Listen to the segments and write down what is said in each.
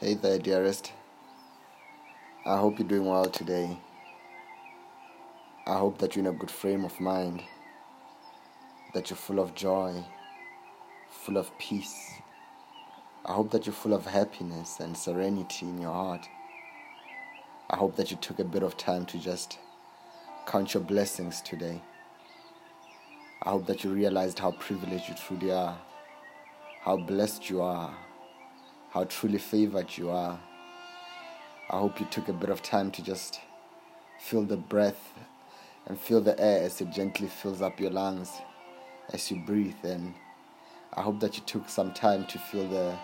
Hey there, dearest. I hope you're doing well today. I hope that you're in a good frame of mind, that you're full of joy, full of peace. I hope that you're full of happiness and serenity in your heart. I hope that you took a bit of time to just count your blessings today. I hope that you realized how privileged you truly are, how blessed you are, how truly favored you are. I hope you took a bit of time to just feel the breath and feel the air as it gently fills up your lungs as you breathe. And I hope that you took some time to feel the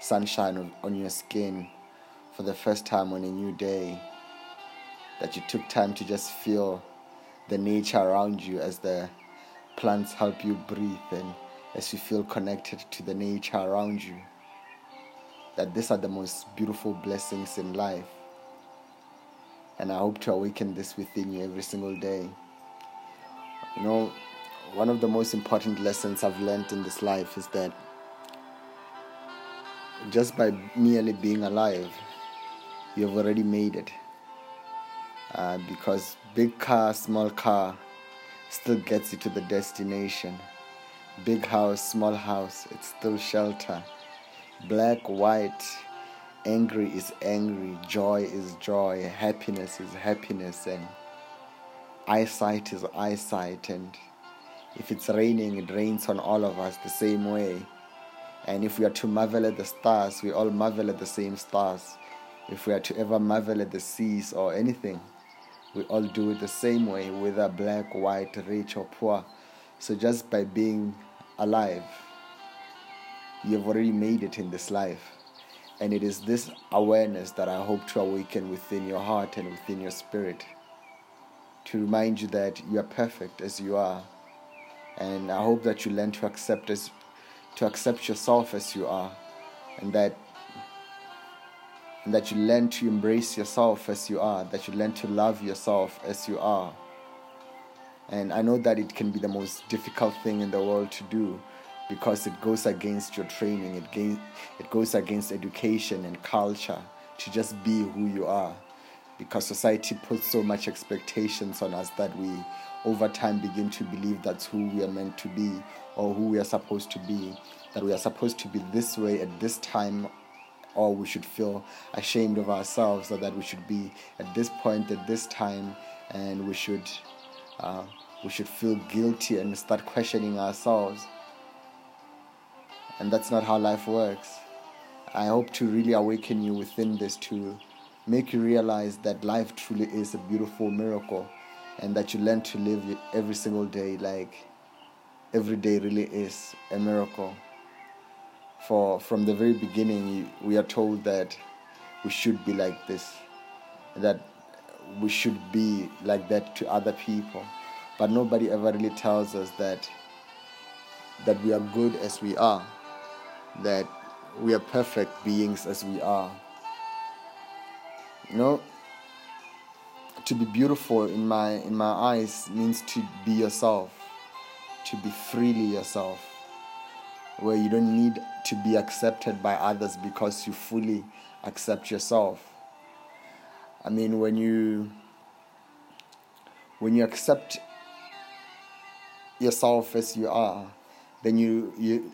sunshine on your skin for the first time on a new day. That you took time to just feel the nature around you as the plants help you breathe and as you feel connected to the nature around you that these are the most beautiful blessings in life. And I hope to awaken this within you every single day. You know, one of the most important lessons I've learned in this life is that just by merely being alive, you've already made it. Uh, because big car, small car still gets you to the destination. Big house, small house, it's still shelter black, white, angry is angry, joy is joy, happiness is happiness, and eyesight is eyesight. And if it's raining, it rains on all of us the same way. And if we are to marvel at the stars, we all marvel at the same stars. If we are to ever marvel at the seas or anything, we all do it the same way, whether black, white, rich, or poor. So just by being alive, you have already made it in this life. And it is this awareness that I hope to awaken within your heart and within your spirit to remind you that you are perfect as you are. And I hope that you learn to accept as to accept yourself as you are and that and that you learn to embrace yourself as you are, that you learn to love yourself as you are. And I know that it can be the most difficult thing in the world to do because it goes against your training, it, ga- it goes against education and culture to just be who you are. Because society puts so much expectations on us that we, over time, begin to believe that's who we are meant to be or who we are supposed to be. That we are supposed to be this way at this time, or we should feel ashamed of ourselves, or that we should be at this point at this time, and we should uh, we should feel guilty and start questioning ourselves and that's not how life works. I hope to really awaken you within this to make you realize that life truly is a beautiful miracle and that you learn to live every single day like every day really is a miracle. For from the very beginning, we are told that we should be like this, that we should be like that to other people, but nobody ever really tells us that that we are good as we are that we are perfect beings as we are. You know, to be beautiful in my in my eyes means to be yourself, to be freely yourself, where you don't need to be accepted by others because you fully accept yourself. I mean, when you when you accept yourself as you are, then you you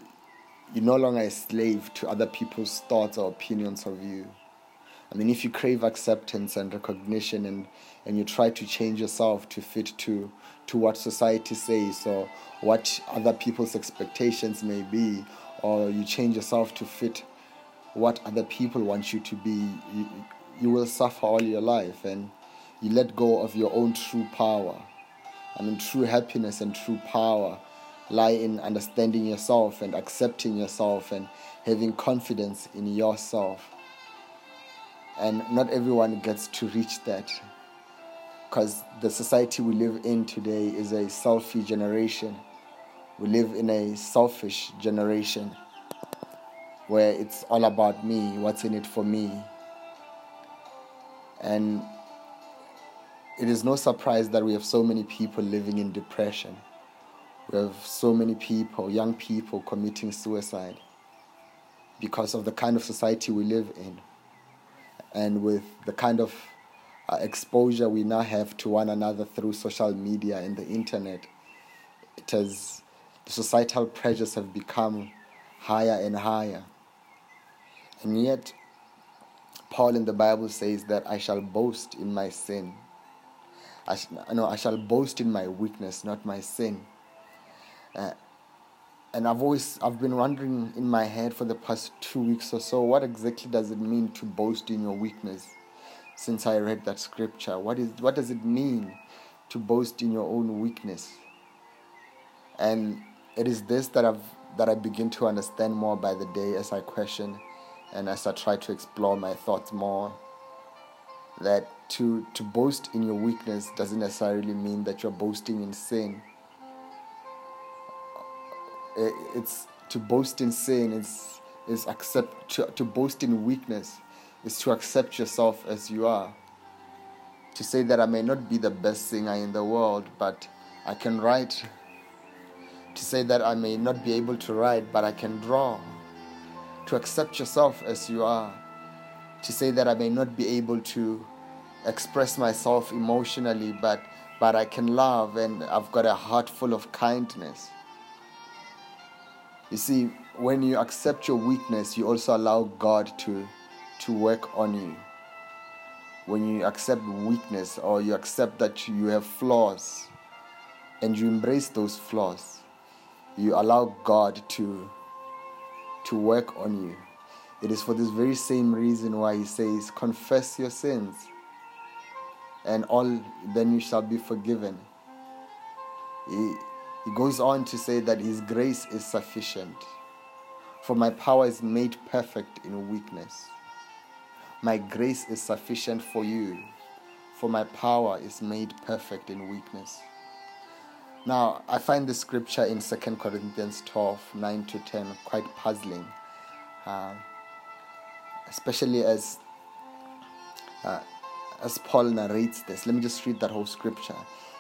you're no longer a slave to other people's thoughts or opinions of you. I mean, if you crave acceptance and recognition and, and you try to change yourself to fit to, to what society says or what other people's expectations may be, or you change yourself to fit what other people want you to be, you, you will suffer all your life and you let go of your own true power. I mean, true happiness and true power lie in understanding yourself and accepting yourself and having confidence in yourself. And not everyone gets to reach that because the society we live in today is a selfie generation. We live in a selfish generation where it's all about me, what's in it for me. And it is no surprise that we have so many people living in depression. We have so many people, young people, committing suicide because of the kind of society we live in, and with the kind of uh, exposure we now have to one another through social media and the internet, it has the societal pressures have become higher and higher. And yet, Paul in the Bible says that I shall boast in my sin. I, sh- no, I shall boast in my weakness, not my sin. Uh, and I've always I've been wondering in my head for the past two weeks or so, what exactly does it mean to boast in your weakness? Since I read that scripture, what is what does it mean to boast in your own weakness? And it is this that I've that I begin to understand more by the day as I question and as I try to explore my thoughts more. That to to boast in your weakness doesn't necessarily mean that you're boasting in sin Eh, it's to boast in sin is is accept to, to boast in weakness is to accept yourself as you are. To say that i may not be the best singer in the world but i can write. To say that i may not be able to write but i can draw. To accept yourself as you are. To say that i may not be able to express myself emotionally but but i can love and i've got a heart full of kindness you see, when you accept your weakness, you also allow God to, to work on you. When you accept weakness or you accept that you have flaws and you embrace those flaws, you allow God to, to work on you. It is for this very same reason why He says, Confess your sins, and all then you shall be forgiven. He, he goes on to say that His grace is sufficient, for my power is made perfect in weakness. My grace is sufficient for you, for my power is made perfect in weakness. Now, I find the scripture in 2 Corinthians 12 9 to 10 quite puzzling, uh, especially as, uh, as Paul narrates this. Let me just read that whole scripture.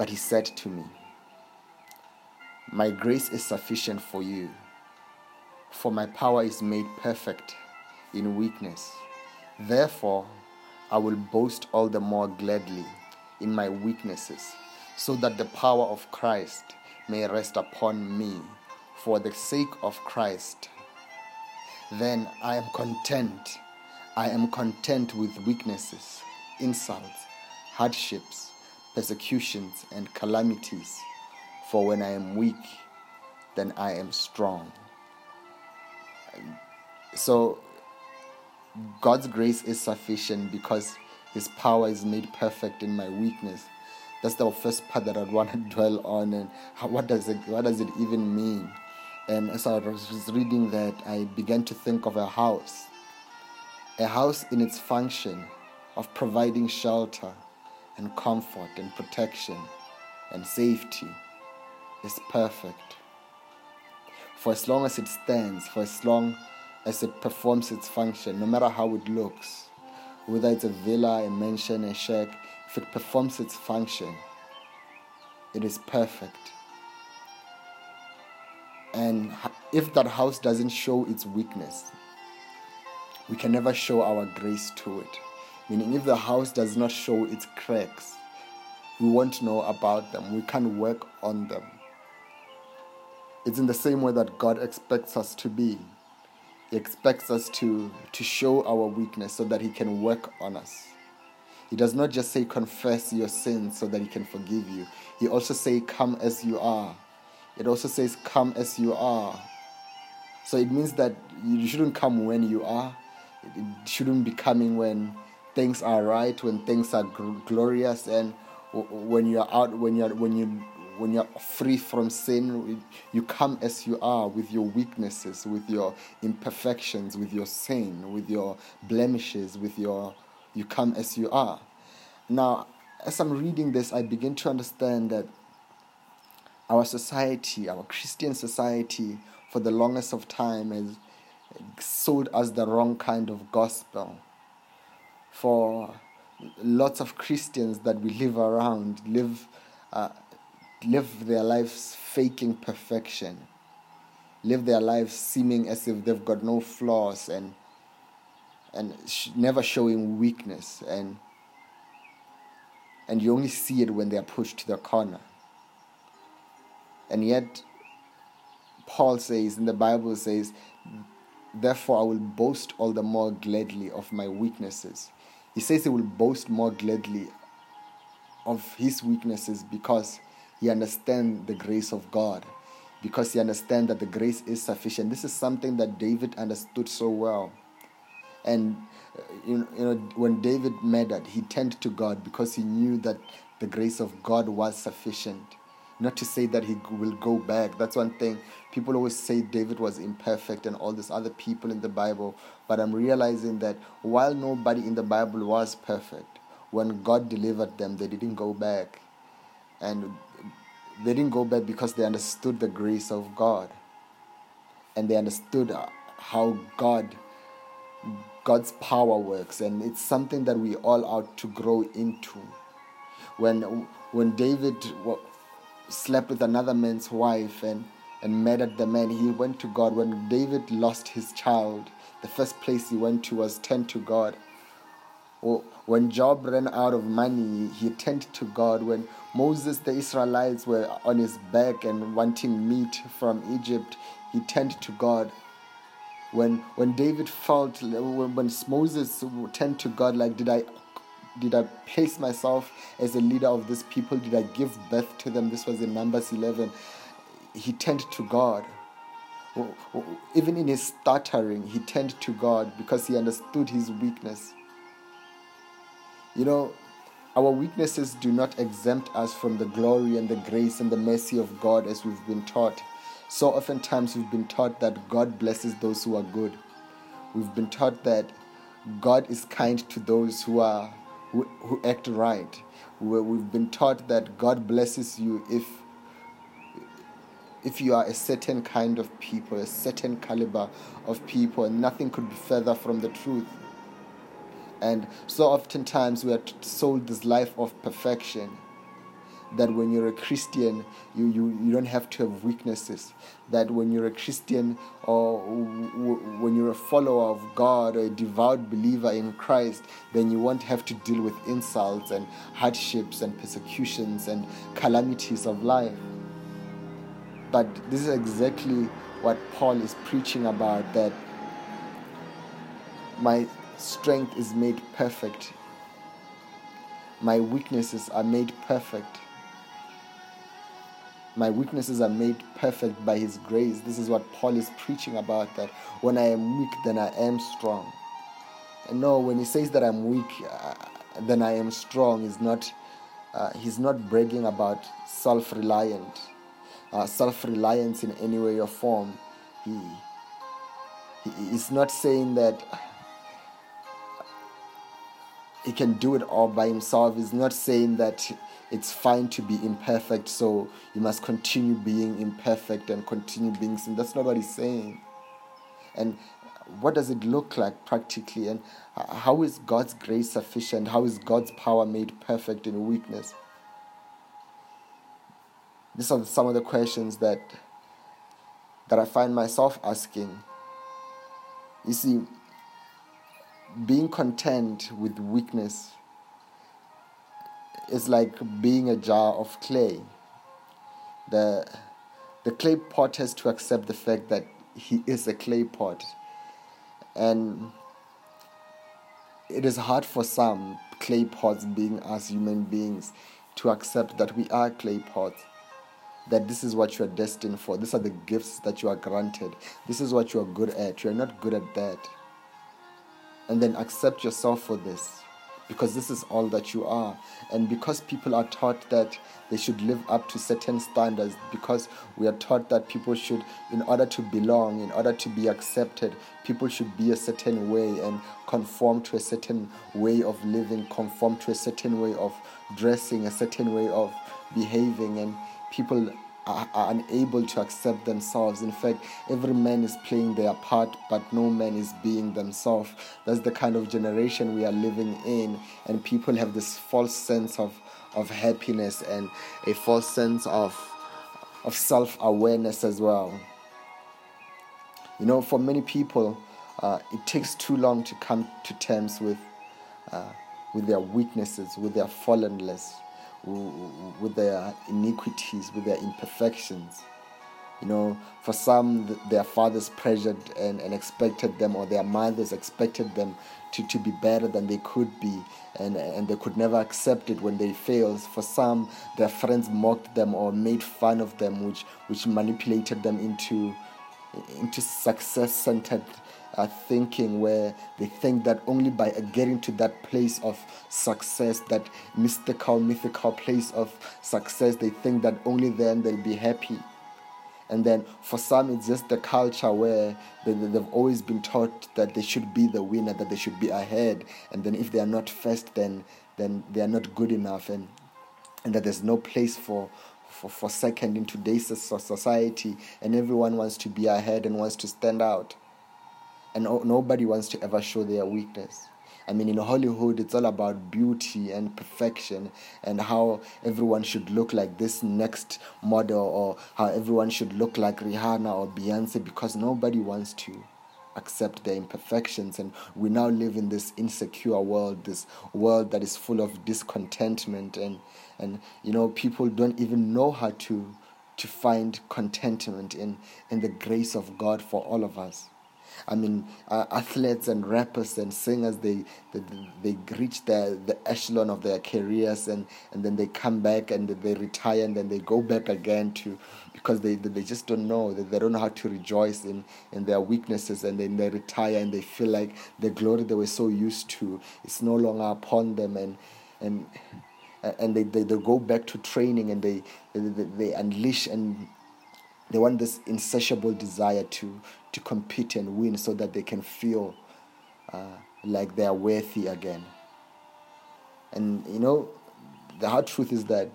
But he said to me, My grace is sufficient for you, for my power is made perfect in weakness. Therefore, I will boast all the more gladly in my weaknesses, so that the power of Christ may rest upon me. For the sake of Christ, then I am content. I am content with weaknesses, insults, hardships persecutions, and calamities. For when I am weak, then I am strong. So, God's grace is sufficient because His power is made perfect in my weakness. That's the first part that I'd want to dwell on. And how, what does it what does it even mean? And as I was reading that, I began to think of a house. A house in its function of providing shelter, and comfort and protection and safety is perfect. For as long as it stands, for as long as it performs its function, no matter how it looks, whether it's a villa, a mansion, a shack, if it performs its function, it is perfect. And if that house doesn't show its weakness, we can never show our grace to it. Meaning, if the house does not show its cracks, we won't know about them. We can't work on them. It's in the same way that God expects us to be. He expects us to, to show our weakness so that He can work on us. He does not just say, confess your sins so that He can forgive you. He also says, come as you are. It also says, come as you are. So it means that you shouldn't come when you are. It shouldn't be coming when things are right, when things are glorious, and when you're out, when you're when you when you're free from sin, you come as you are with your weaknesses, with your imperfections, with your sin, with your blemishes, with your you come as you are. Now, as I'm reading this, I begin to understand that our society, our Christian society, for the longest of time has sold us the wrong kind of gospel. For lots of Christians that we live around live uh, live their lives faking perfection, live their lives seeming as if they've got no flaws and and sh- never showing weakness and and you only see it when they are pushed to the corner. And yet Paul says in the Bible says, Therefore I will boast all the more gladly of my weaknesses. He says he will boast more gladly of his weaknesses because he understands the grace of God, because he understands that the grace is sufficient. This is something that David understood so well. And uh, you know, when David murdered, he turned to God because he knew that the grace of God was sufficient. Not to say that he will go back. That's one thing. People always say David was imperfect and all these other people in the Bible. But I'm realizing that while nobody in the Bible was perfect, when God delivered them, they didn't go back. And they didn't go back because they understood the grace of God. And they understood uh, how God God's power works and it's something that we all ought to grow into. When when David slept with another man's wife and and murdered the man, he went to God. When David lost his child, the first place he went to was turn to God. When Job ran out of money, he turned to God. When Moses, the Israelites were on his back and wanting meat from Egypt, he turned to God. When when David felt when Moses turned to God, like did I did I place myself as a leader of this people? Did I give birth to them? This was in Numbers 11. He turned to God. Even in his stuttering, he turned to God because he understood his weakness. You know, our weaknesses do not exempt us from the glory and the grace and the mercy of God as we've been taught. So oftentimes we've been taught that God blesses those who are good. We've been taught that God is kind to those who are who, who act right. We've been taught that God blesses you if if you are a certain kind of people, a certain caliber of people, and nothing could be further from the truth. And so oftentimes we are sold this life of perfection that when you're a Christian, you, you, you don't have to have weaknesses. That when you're a Christian or when you're a follower of God or a devout believer in Christ, then you won't have to deal with insults and hardships and persecutions and calamities of life. But this is exactly what Paul is preaching about that my strength is made perfect. My weaknesses are made perfect my weaknesses are made perfect by his grace. This is what Paul is preaching about that when I am weak, then I am strong. And no, when he says that I'm weak, uh, then I am strong, is not, uh, he's not bragging about self reliant, uh, self reliance in any way or form. He, he is not saying that he can do it all by himself. He's not saying that it's fine to be imperfect, so you must continue being imperfect and continue being sin. That's not what he's saying. And what does it look like practically? And how is God's grace sufficient? How is God's power made perfect in weakness? These are some of the questions that that I find myself asking. You see, being content with weakness is like being a jar of clay. The, the clay pot has to accept the fact that he is a clay pot. And it is hard for some clay pots, being us human beings, to accept that we are clay pots. That this is what you are destined for. These are the gifts that you are granted. This is what you are good at. You are not good at that. And then accept yourself for this because this is all that you are. And because people are taught that they should live up to certain standards, because we are taught that people should, in order to belong, in order to be accepted, people should be a certain way and conform to a certain way of living, conform to a certain way of dressing, a certain way of behaving, and people are, unable to accept themselves. In fact, every man is playing their part, but no man is being themselves. That's the kind of generation we are living in, and people have this false sense of, of happiness and a false sense of, of self awareness as well. You know, for many people, uh, it takes too long to come to terms with, uh, with their weaknesses, with their fallenness with their iniquities, with their imperfections. You know, for some, their fathers pressured and, and expected them, or their mothers expected them to, to be better than they could be, and, and they could never accept it when they failed. For some, their friends mocked them or made fun of them, which, which manipulated them into, into success centered thinking where they think that only by getting to that place of success, that mystical, mythical place of success, they think that only then they'll be happy. And then for some, it's just the culture where they, they've always been taught that they should be the winner, that they should be ahead. And then if they are not first, then, then they are not good enough. And, and that there's no place for, for, for second in today's society. And everyone wants to be ahead and wants to stand out and no, nobody wants to ever show their weakness. I mean, in Hollywood, it's all about beauty and perfection and how everyone should look like this next model or how everyone should look like Rihanna or Beyonce because nobody wants to accept their imperfections. And we now live in this insecure world, this world that is full of discontentment. And, and you know, people don't even know how to, to find contentment in, in the grace of God for all of us. I mean, uh, athletes and rappers and singers, they, they, they reach the, the echelon of their careers and, and then they come back and they retire and then they go back again to, because they, they just don't know, they, they don't know how to rejoice in, in their weaknesses and then they retire and they feel like the glory they were so used to is no longer upon them and, and, and they, they, they go back to training and they, they, they unleash and they want this insatiable desire to, to compete and win so that they can feel uh, like they are worthy again. And you know, the hard truth is that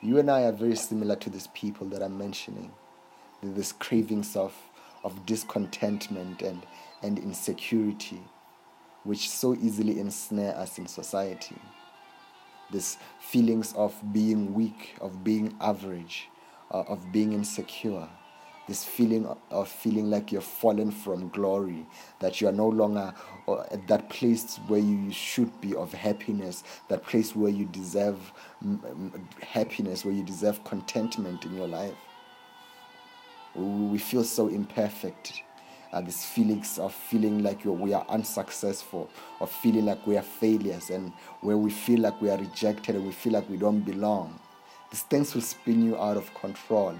you and I are very similar to these people that I'm mentioning. This cravings of, of discontentment and, and insecurity, which so easily ensnare us in society. These feelings of being weak, of being average, uh, of being insecure this feeling of feeling like you're fallen from glory, that you are no longer uh, at that place where you should be of happiness, that place where you deserve happiness, where you deserve contentment in your life. We feel so imperfect. Uh, these feelings of feeling like we are unsuccessful, of feeling like we are failures, and where we feel like we are rejected and we feel like we don't belong. These things will spin you out of control.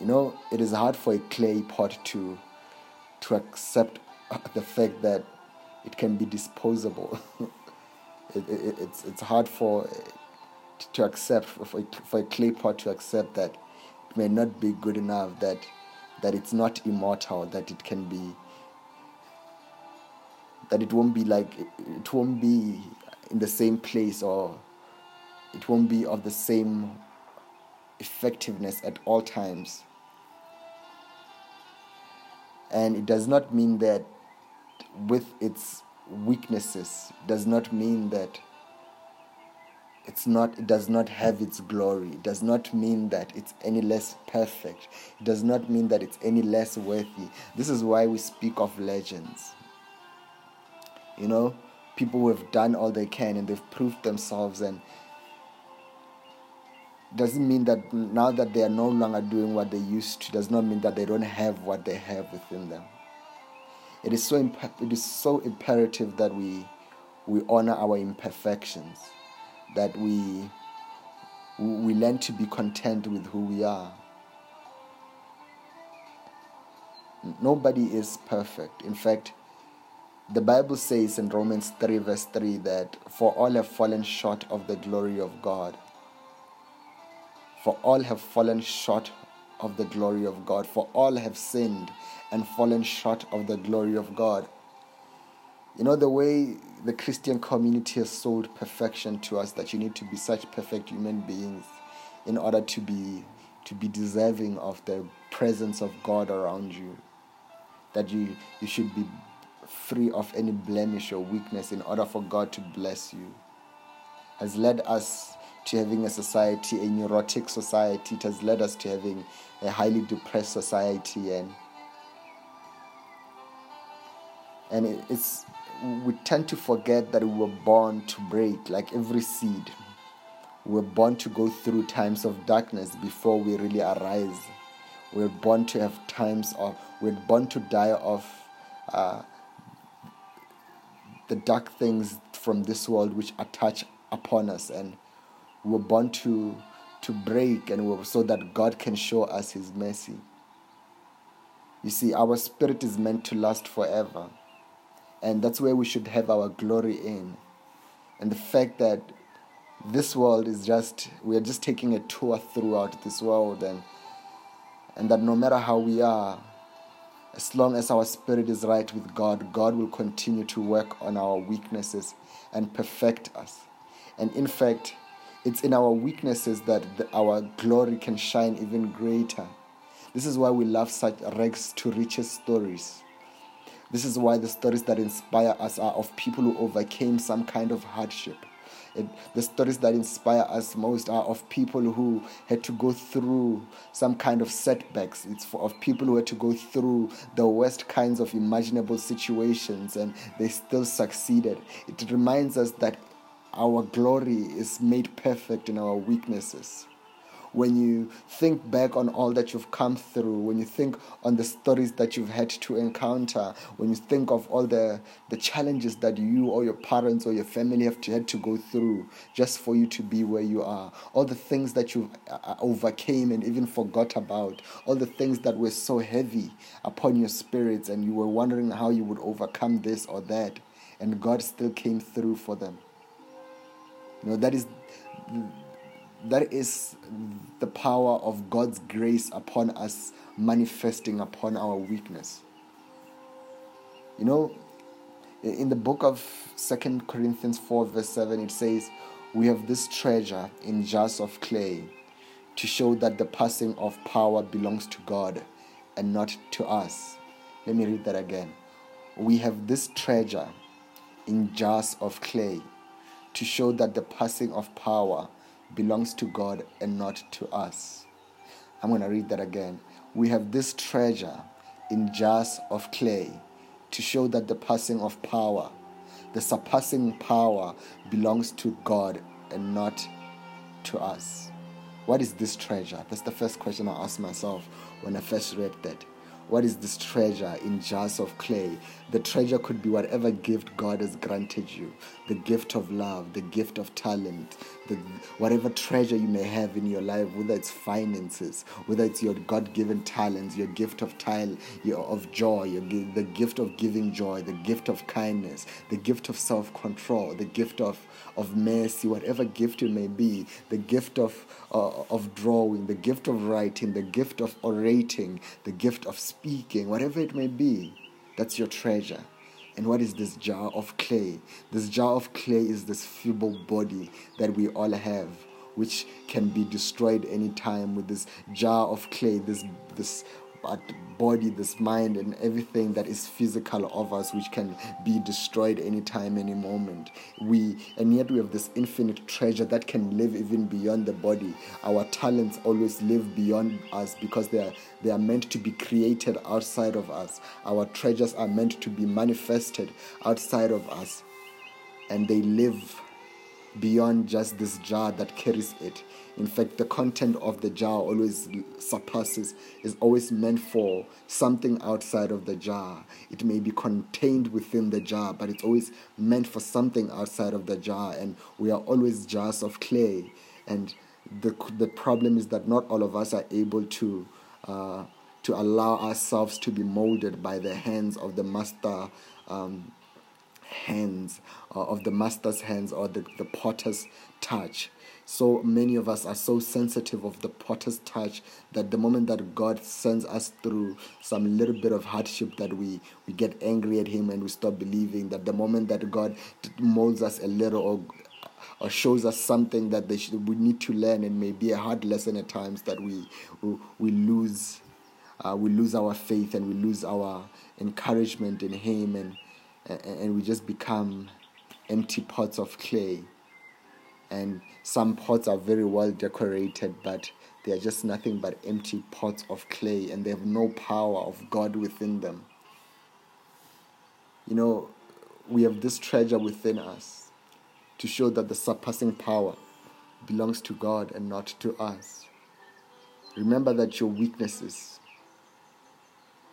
You know, it is hard for a clay pot to to accept the fact that it can be disposable. it, it, it's it's hard for to accept for, for a clay pot to accept that it may not be good enough that that it's not immortal that it can be that it won't be like it won't be in the same place or it won't be of the same effectiveness at all times. And it does not mean that with its weaknesses does not mean that it's not it does not have its glory. It does not mean that it's any less perfect. It does not mean that it's any less worthy. This is why we speak of legends. You know people who have done all they can and they've proved themselves and doesn't mean that now that they are no longer doing what they used to does not mean that they don't have what they have within them. It is so imp- it is so imperative that we we honor our imperfections that we we learn to be content with who we are. Nobody is perfect. In fact the Bible says in Romans 3, verse 3, that for all have fallen short of the glory of God. For all have fallen short of the glory of God. For all have sinned and fallen short of the glory of God. You know, the way the Christian community has sold perfection to us that you need to be such perfect human beings in order to be to be deserving of the presence of God around you. That you, you should be free of any blemish or weakness in order for God to bless you. Has led us to having a society, a neurotic society. It has led us to having a highly depressed society and and it's we tend to forget that we were born to break like every seed we're born to go through times of darkness before we really arise we're born to have times of we're born to die of uh, the dark things from this world which attach upon us and we're born to to break and so that god can show us his mercy you see our spirit is meant to last forever and that's where we should have our glory in. And the fact that this world is just, we are just taking a tour throughout this world, and, and that no matter how we are, as long as our spirit is right with God, God will continue to work on our weaknesses and perfect us. And in fact, it's in our weaknesses that the, our glory can shine even greater. This is why we love such rags to riches stories. This is why the stories that inspire us are of people who overcame some kind of hardship. It, the stories that inspire us most are of people who had to go through some kind of setbacks. It's for, of people who had to go through the worst kinds of imaginable situations and they still succeeded. It reminds us that our glory is made perfect in our weaknesses when you think back on all that you've come through, when you think on the stories that you've had to encounter, when you think of all the, the challenges that you or your parents or your family have to, had to go through just for you to be where you are, all the things that you uh, uh, overcame and even forgot about, all the things that were so heavy upon your spirits, and you were wondering how you would overcome this or that, and God still came through for them. You know, that is that is the power of God's grace upon us manifesting upon our weakness. You know, in the book of Second Corinthians 4, verse 7, it says, We have this treasure in jars of clay to show that the passing of power belongs to God and not to us. Let me read that again. We have this treasure in jars of clay to show that the passing of power belongs to God and not to us. I'm going to read that again. We have this treasure in jars of clay to show that the passing of power, the surpassing power, belongs to God and not to us. What is this treasure? That's the first question I asked myself when I first read that. What is this treasure in jars of clay? The treasure could be whatever gift God has granted you the gift of love, the gift of talent, the, whatever treasure you may have in your life, whether it's finances, whether it's your God given talents, your gift of tile, your, of joy, your, the gift of giving joy, the gift of kindness, the gift of self control, the gift of, of mercy, whatever gift it may be, the gift of, uh, of drawing, the gift of writing, the gift of orating, the gift of speaking, whatever it may be, that's your treasure. And what is this jar of clay? This jar of clay is this feeble body that we all have, which can be destroyed anytime with this jar of clay, this this body, this mind, and everything that is physical of us, which can be destroyed anytime, any moment. We and yet we have this infinite treasure that can live even beyond the body. Our talents always live beyond us because they are they are meant to be created outside of us. Our treasures are meant to be manifested outside of us, and they live beyond just this jar that carries it. In fact, the content of the jar always surpasses, is always meant for something outside of the jar. It may be contained within the jar, but it's always meant for something outside of the jar. And we are always jars of clay. And the, the problem is that not all of us are able to. Uh, to allow ourselves to be molded by the hands of the master um, hands, uh, of the master's hands or the, the potter's touch. So many of us are so sensitive of the potter's touch that the moment that God sends us through some little bit of hardship that we, we get angry at him and we stop believing that the moment that God molds us a little or or shows us something that they should, we need to learn and may be a hard lesson at times that we we, we lose uh, we lose our faith and we lose our encouragement in him and and we just become empty pots of clay and some pots are very well decorated, but they are just nothing but empty pots of clay and they have no power of God within them. You know, we have this treasure within us to show that the surpassing power belongs to God and not to us. Remember that your weaknesses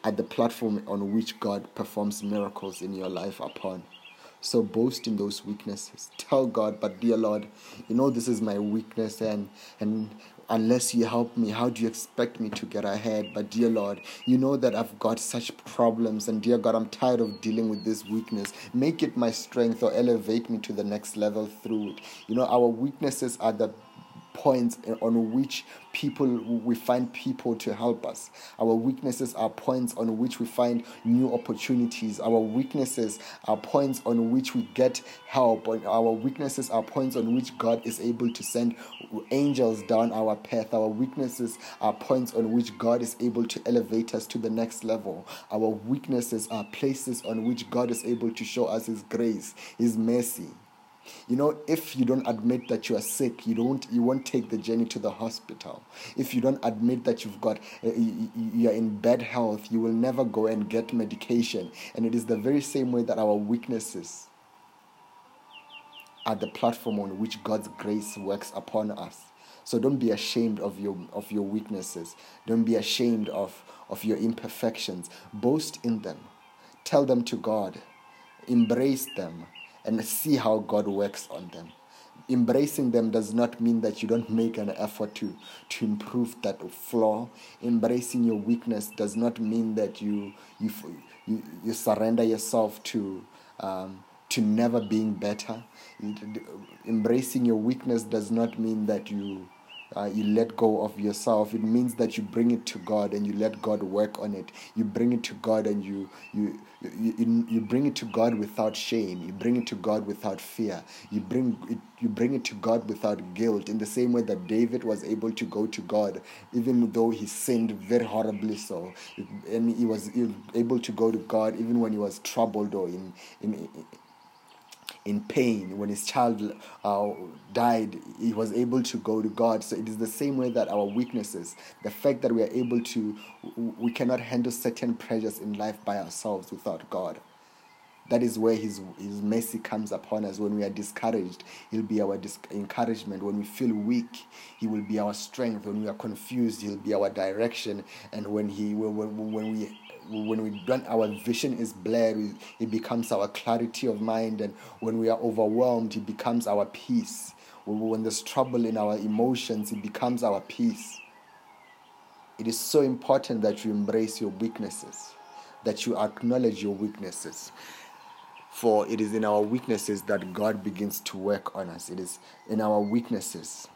are the platform on which God performs miracles in your life upon. So boast in those weaknesses. Tell God, but dear Lord, you know this is my weakness and and unless you help me, how do you expect me to get ahead? But dear Lord, you know that I've got such problems and dear God, I'm tired of dealing with this weakness. Make it my strength or elevate me to the next level through it. You know, our weaknesses are the points on which people we find people to help us. Our weaknesses are points on which we find new opportunities. Our weaknesses are points on which we get help. Our weaknesses are points on which God is able to send angels down our path. Our weaknesses are points on which God is able to elevate us to the next level. Our weaknesses are places on which God is able to show us His grace, His mercy. You know, if you don't admit that you are sick, you don't you won't take the journey to the hospital. If you don't admit that you've got uh, you are in bad health, you will never go and get medication. And it is the very same way that our weaknesses are the platform on which God's grace works upon us. So don't be ashamed of your of your weaknesses. Don't be ashamed of of your imperfections. Boast in them. Tell them to God. Embrace them and see how God works on them. Embracing them does not mean that you don't make an effort to, to improve that flaw. Embracing your weakness does not mean that you, you, you, you surrender yourself to, um, to never being better. Embracing your weakness does not mean that you uh, you let go of yourself. It means that you bring it to God and you let God work on it. You bring it to God and you you you, you bring it to God without shame. You bring it to God without fear. You bring it you bring it to God without guilt. In the same way that David was able to go to God, even though he sinned very horribly so, and he was able to go to God even when he was troubled or in in in pain. When his child uh, died he was able to go to god. So it is the same way that our weaknesses the fact that we are able to we cannot handle certain pressures in life by ourselves without god. That is where his, his mercy comes upon us. When we are discouraged he'll be our encouragement. When we feel weak he will be our strength. When we are confused he'll be our direction. And when he when, when we when we don't, our vision is blurred, it becomes our clarity of mind, and when we are overwhelmed, it becomes our peace. When there's trouble in our emotions, it becomes our peace. It is so important that you embrace your weaknesses, that you acknowledge your weaknesses. For it is in our weaknesses that God begins to work on us. It is in our weaknesses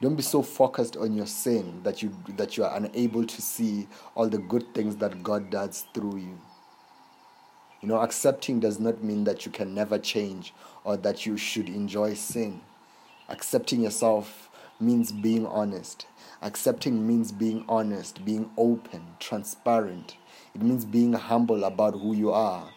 don't be so focused on your sin that you that you are unable to see all the good things that God does through you. You know, accepting does not mean that you can never change or that you should enjoy sin. Accepting yourself means being honest. Accepting means being honest, being open, transparent. It means being humble about who you are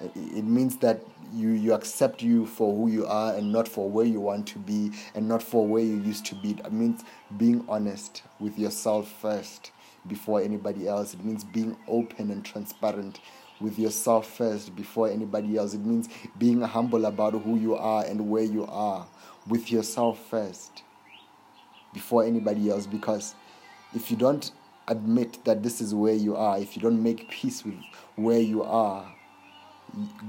it means that you, you accept you for who you are and not for where you want to be and not for where you used to be. It means being honest with yourself first before anybody else. It means being open and transparent with yourself first before anybody else. It means being humble about who you are and where you are with yourself first before anybody else. Because if you don't admit that this is where you are, if you don't make peace with where you are,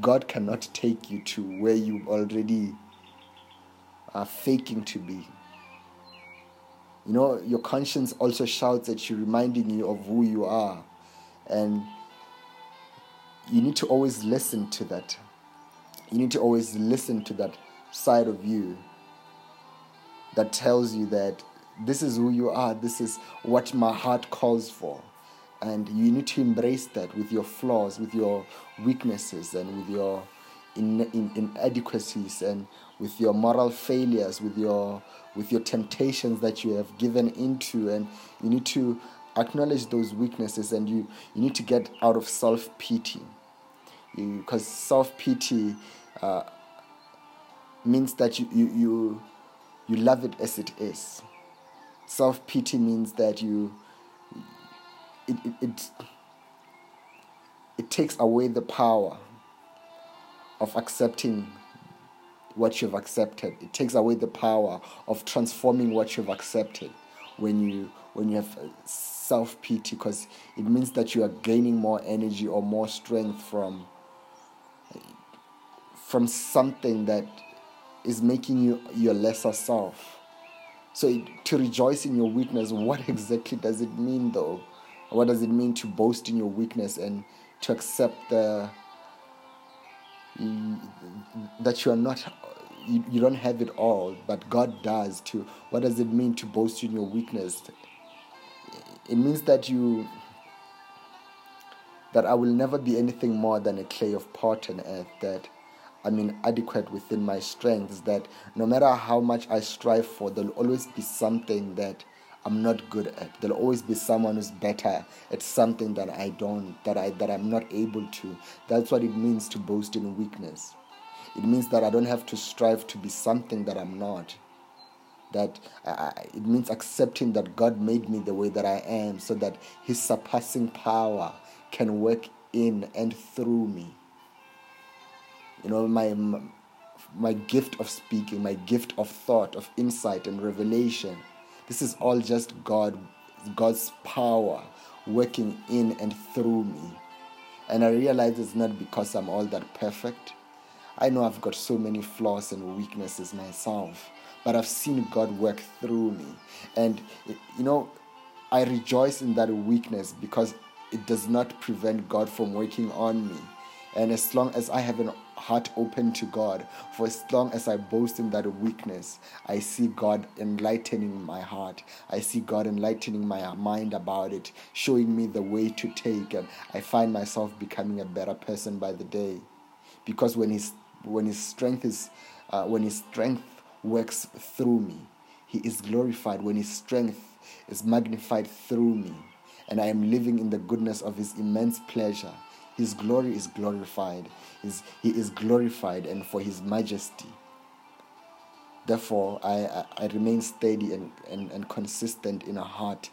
God cannot take you to where you already are faking to be. You know, your conscience also shouts at you, reminding you of who you are. And you need to always listen to that. you need to always listen to that side of you that tells you that this is who you are, this is what my heart calls for. And you need to embrace that with your flaws, with your weaknesses, and with your in, in, inadequacies, and with your moral failures, with your with your temptations that you have given into, and you need to acknowledge those weaknesses, and you you need to get out of self pity, because self pity uh, means that you, you you you love it as it is. Self pity means that you it, it, it, takes away the power of accepting what you've accepted. It takes away the power of transforming what you've accepted when you when you have self pity because it means that you are gaining more energy or more strength from from something that is making you your lesser self. So to rejoice in your weakness, what exactly does it mean though? What does it mean to boast in your weakness and to accept the that you are not you, you don't have it all, but God does to what does it mean to boast in your weakness? It means that you that I will never be anything more than a clay of pot and earth, that I'm inadequate within my strengths, that no matter how much I strive for, there'll always be something that I'm not good at. There'll always be someone who's better at something that I don't, that I that I'm not able to. That's what it means to boast in weakness. It means that I don't have to strive to be something that I'm not. That it means accepting that God made me the way that I am, so that His surpassing power can work in and through me. You know, my my gift of speaking, my gift of thought, of insight and revelation this is all just God, God's power working in and through me. And I realize it's not because I'm all that perfect. I know I've got so many flaws and weaknesses myself, but I've seen God work through me. And, you know, I rejoice in that weakness because it does not prevent God from working on me. And as long as I have an heart open to God, for as long as I boast in that weakness, I see God enlightening my heart. I see God enlightening my mind about it, showing me the way to take, and I find myself becoming a better person by the day. Because when His when His strength is uh, when His strength works through me, He is glorified. When His strength is magnified through me, and I am living in the goodness of His immense pleasure his glory is glorified. His, he is glorified and for His majesty. Therefore, I, I, I remain steady and, and, and consistent in a heart,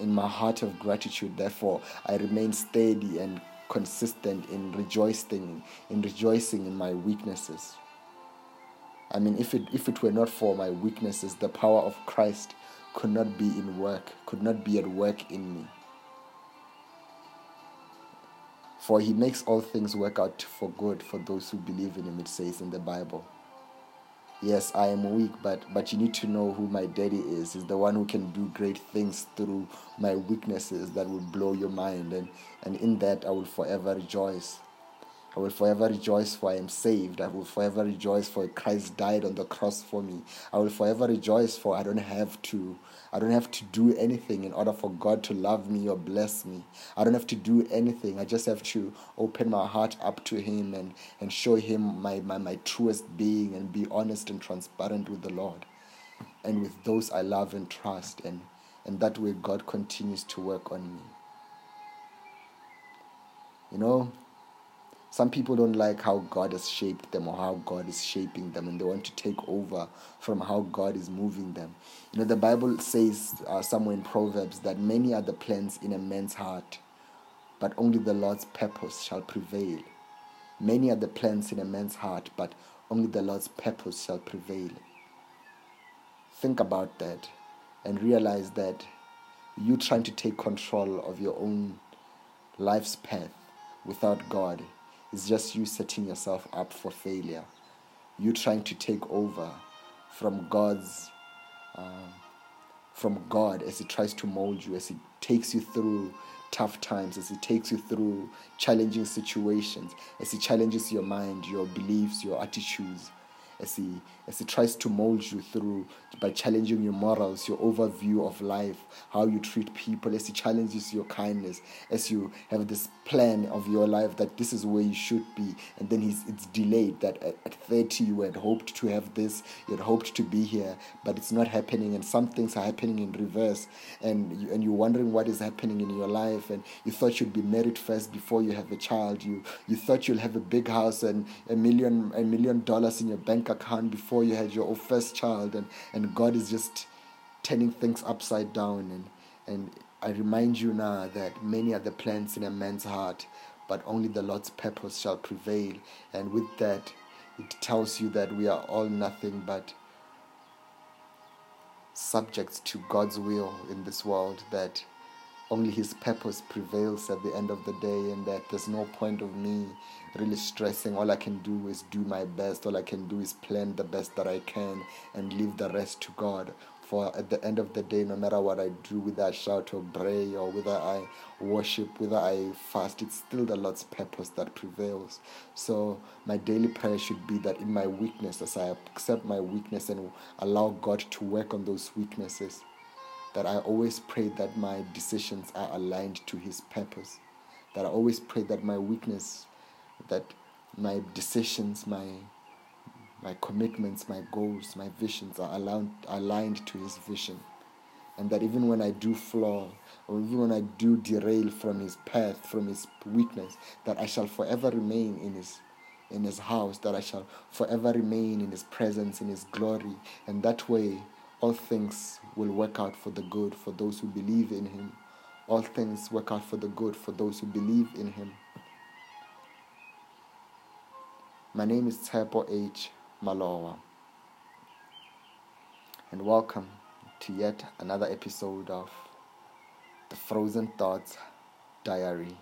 in my heart of gratitude. Therefore, I remain steady and consistent in rejoicing, in rejoicing in my weaknesses. I mean, if it, if it were not for my weaknesses, the power of Christ could not be in work, could not be at work in me. For he makes all things work out for good for those who believe in him, it says in the Bible. Yes, I am weak, but but you need to know who my daddy is. He's the one who can do great things through my weaknesses that will blow your mind. And, and in that I will forever rejoice. I will forever rejoice for I am saved. I will forever rejoice for Christ died on the cross for me. I will forever rejoice for I don't have to I don't have to do anything in order for God to love me or bless me. I don't have to do anything. I just have to open my heart up to Him and, and show Him my, my, my truest being and be honest and transparent with the Lord and with those I love and trust. And, and that way, God continues to work on me. You know, some people don't like how God has shaped them or how God is shaping them, and they want to take over from how God is moving them. You know, the Bible says uh, somewhere in Proverbs that many are the plans in a man's heart, but only the Lord's purpose shall prevail. Many are the plans in a man's heart, but only the Lord's purpose shall prevail. Think about that and realize that you trying to take control of your own life's path without God it's just you setting yourself up for failure. You trying to take over from God's, um, from God as He tries to mold you, as He takes you through tough times, as He takes you through challenging situations, as He challenges your mind, your beliefs, your attitudes, as he as he tries to mold you through by challenging your morals, your overview of life, how you treat people, as he challenges your kindness, as you have this plan of your life that this is where you should be, and then he's, it's delayed. That at, at 30 you had hoped to have this, you had hoped to be here, but it's not happening, and some things are happening in reverse, and you, and you're wondering what is happening in your life, and you thought you'd be married first before you have a child. You you thought you'll have a big house and a million a million dollars in your bank account before you had your first child, and and God is just turning things upside down and and I remind you now that many are the plans in a man's heart, but only the Lord's purpose shall prevail. And with that, it tells you that we are all nothing but subjects to God's will in this world, that only His purpose prevails at the end of the day, and that there's no point of me really stressing. All I can do is do my best, all I can do is plan the best that I can and leave the rest to God. For at the end of the day, no matter what I do, whether I shout or pray or whether I worship, whether I fast, it's still the Lord's purpose that prevails. So my daily prayer should be that in my weakness, as I accept my weakness and allow God to work on those weaknesses, that I always pray that my decisions are aligned to His purpose. That I always pray that my weakness, that my decisions, my my commitments, my goals, my visions are aligned, aligned to His vision. And that even when I do flaw, or even when I do derail from His path, from His weakness, that I shall forever remain in His in his house, that I shall forever remain in his presence, in his glory. And that way, all things will work out for the good for those who believe in him. All things work out for the good for those who believe in him. My name is Tshepo H. Malowa. And welcome to yet another episode of the Frozen Thoughts Diary.